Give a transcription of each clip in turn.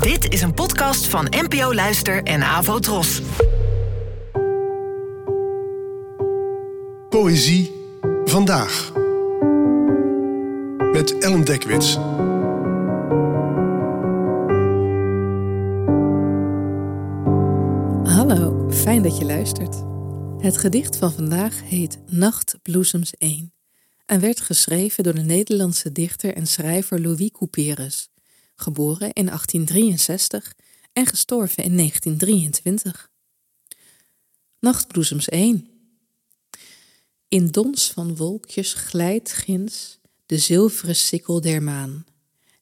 Dit is een podcast van NPO Luister en Avo Tros. Poëzie vandaag. Met Ellen Dekwits. Hallo, fijn dat je luistert. Het gedicht van vandaag heet Nachtbloesems 1 en werd geschreven door de Nederlandse dichter en schrijver Louis Couperus, geboren in 1863 en gestorven in 1923. Nachtbloesems 1 In dons van wolkjes glijdt ginds de zilveren sikkel der maan.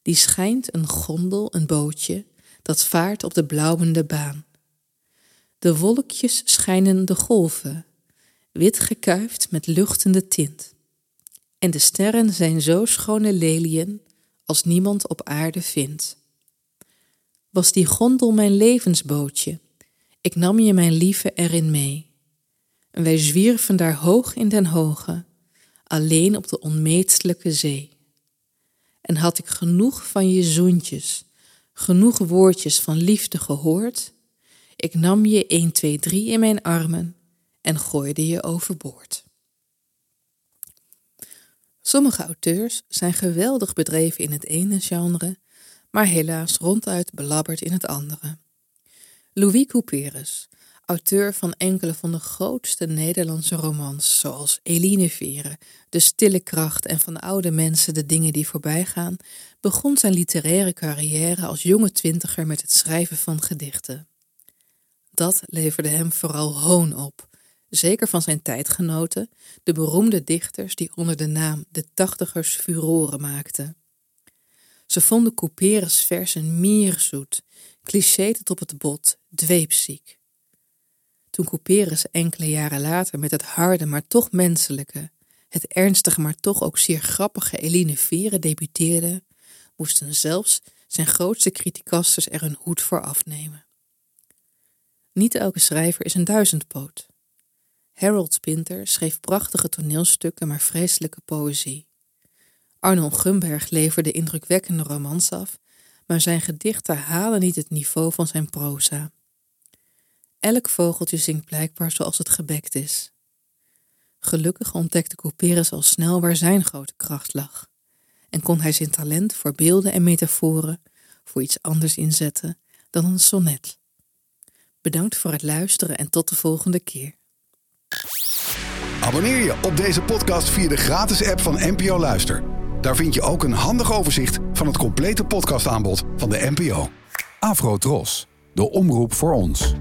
Die schijnt een gondel, een bootje, dat vaart op de blauwende baan. De wolkjes schijnen de golven, wit gekuifd met luchtende tint. En de sterren zijn zo schone leliën als niemand op aarde vindt. Was die gondel mijn levensbootje, ik nam je mijn lieve erin mee. En wij zwierven daar hoog in den hoge, alleen op de onmetelijke zee. En had ik genoeg van je zoentjes, genoeg woordjes van liefde gehoord, ik nam je 1, 2, 3 in mijn armen en gooide je overboord. Sommige auteurs zijn geweldig bedreven in het ene genre, maar helaas ronduit belabberd in het andere. Louis Couperus, auteur van enkele van de grootste Nederlandse romans, zoals Eline Vere, De Stille Kracht en van oude mensen de dingen die voorbij gaan, begon zijn literaire carrière als jonge twintiger met het schrijven van gedichten. Dat leverde hem vooral hoon op, zeker van zijn tijdgenoten, de beroemde dichters die onder de naam de tachtigers furoren maakten. Ze vonden Couperus versen mierzoet, cliché tot op het bot, dweepziek. Toen Couperus enkele jaren later met het harde, maar toch menselijke, het ernstige, maar toch ook zeer grappige Eline Vere debuteerde, moesten zelfs zijn grootste criticasters er een hoed voor afnemen. Niet elke schrijver is een duizendpoot. Harold Spinter schreef prachtige toneelstukken, maar vreselijke poëzie. Arnold Gumberg leverde indrukwekkende romans af, maar zijn gedichten halen niet het niveau van zijn proza. Elk vogeltje zingt blijkbaar zoals het gebekt is. Gelukkig ontdekte Couperus al snel waar zijn grote kracht lag en kon hij zijn talent voor beelden en metaforen voor iets anders inzetten dan een sonnet. Bedankt voor het luisteren en tot de volgende keer. Abonneer je op deze podcast via de gratis app van NPO Luister. Daar vind je ook een handig overzicht van het complete podcastaanbod van de NPO. Afro Tros, de omroep voor ons.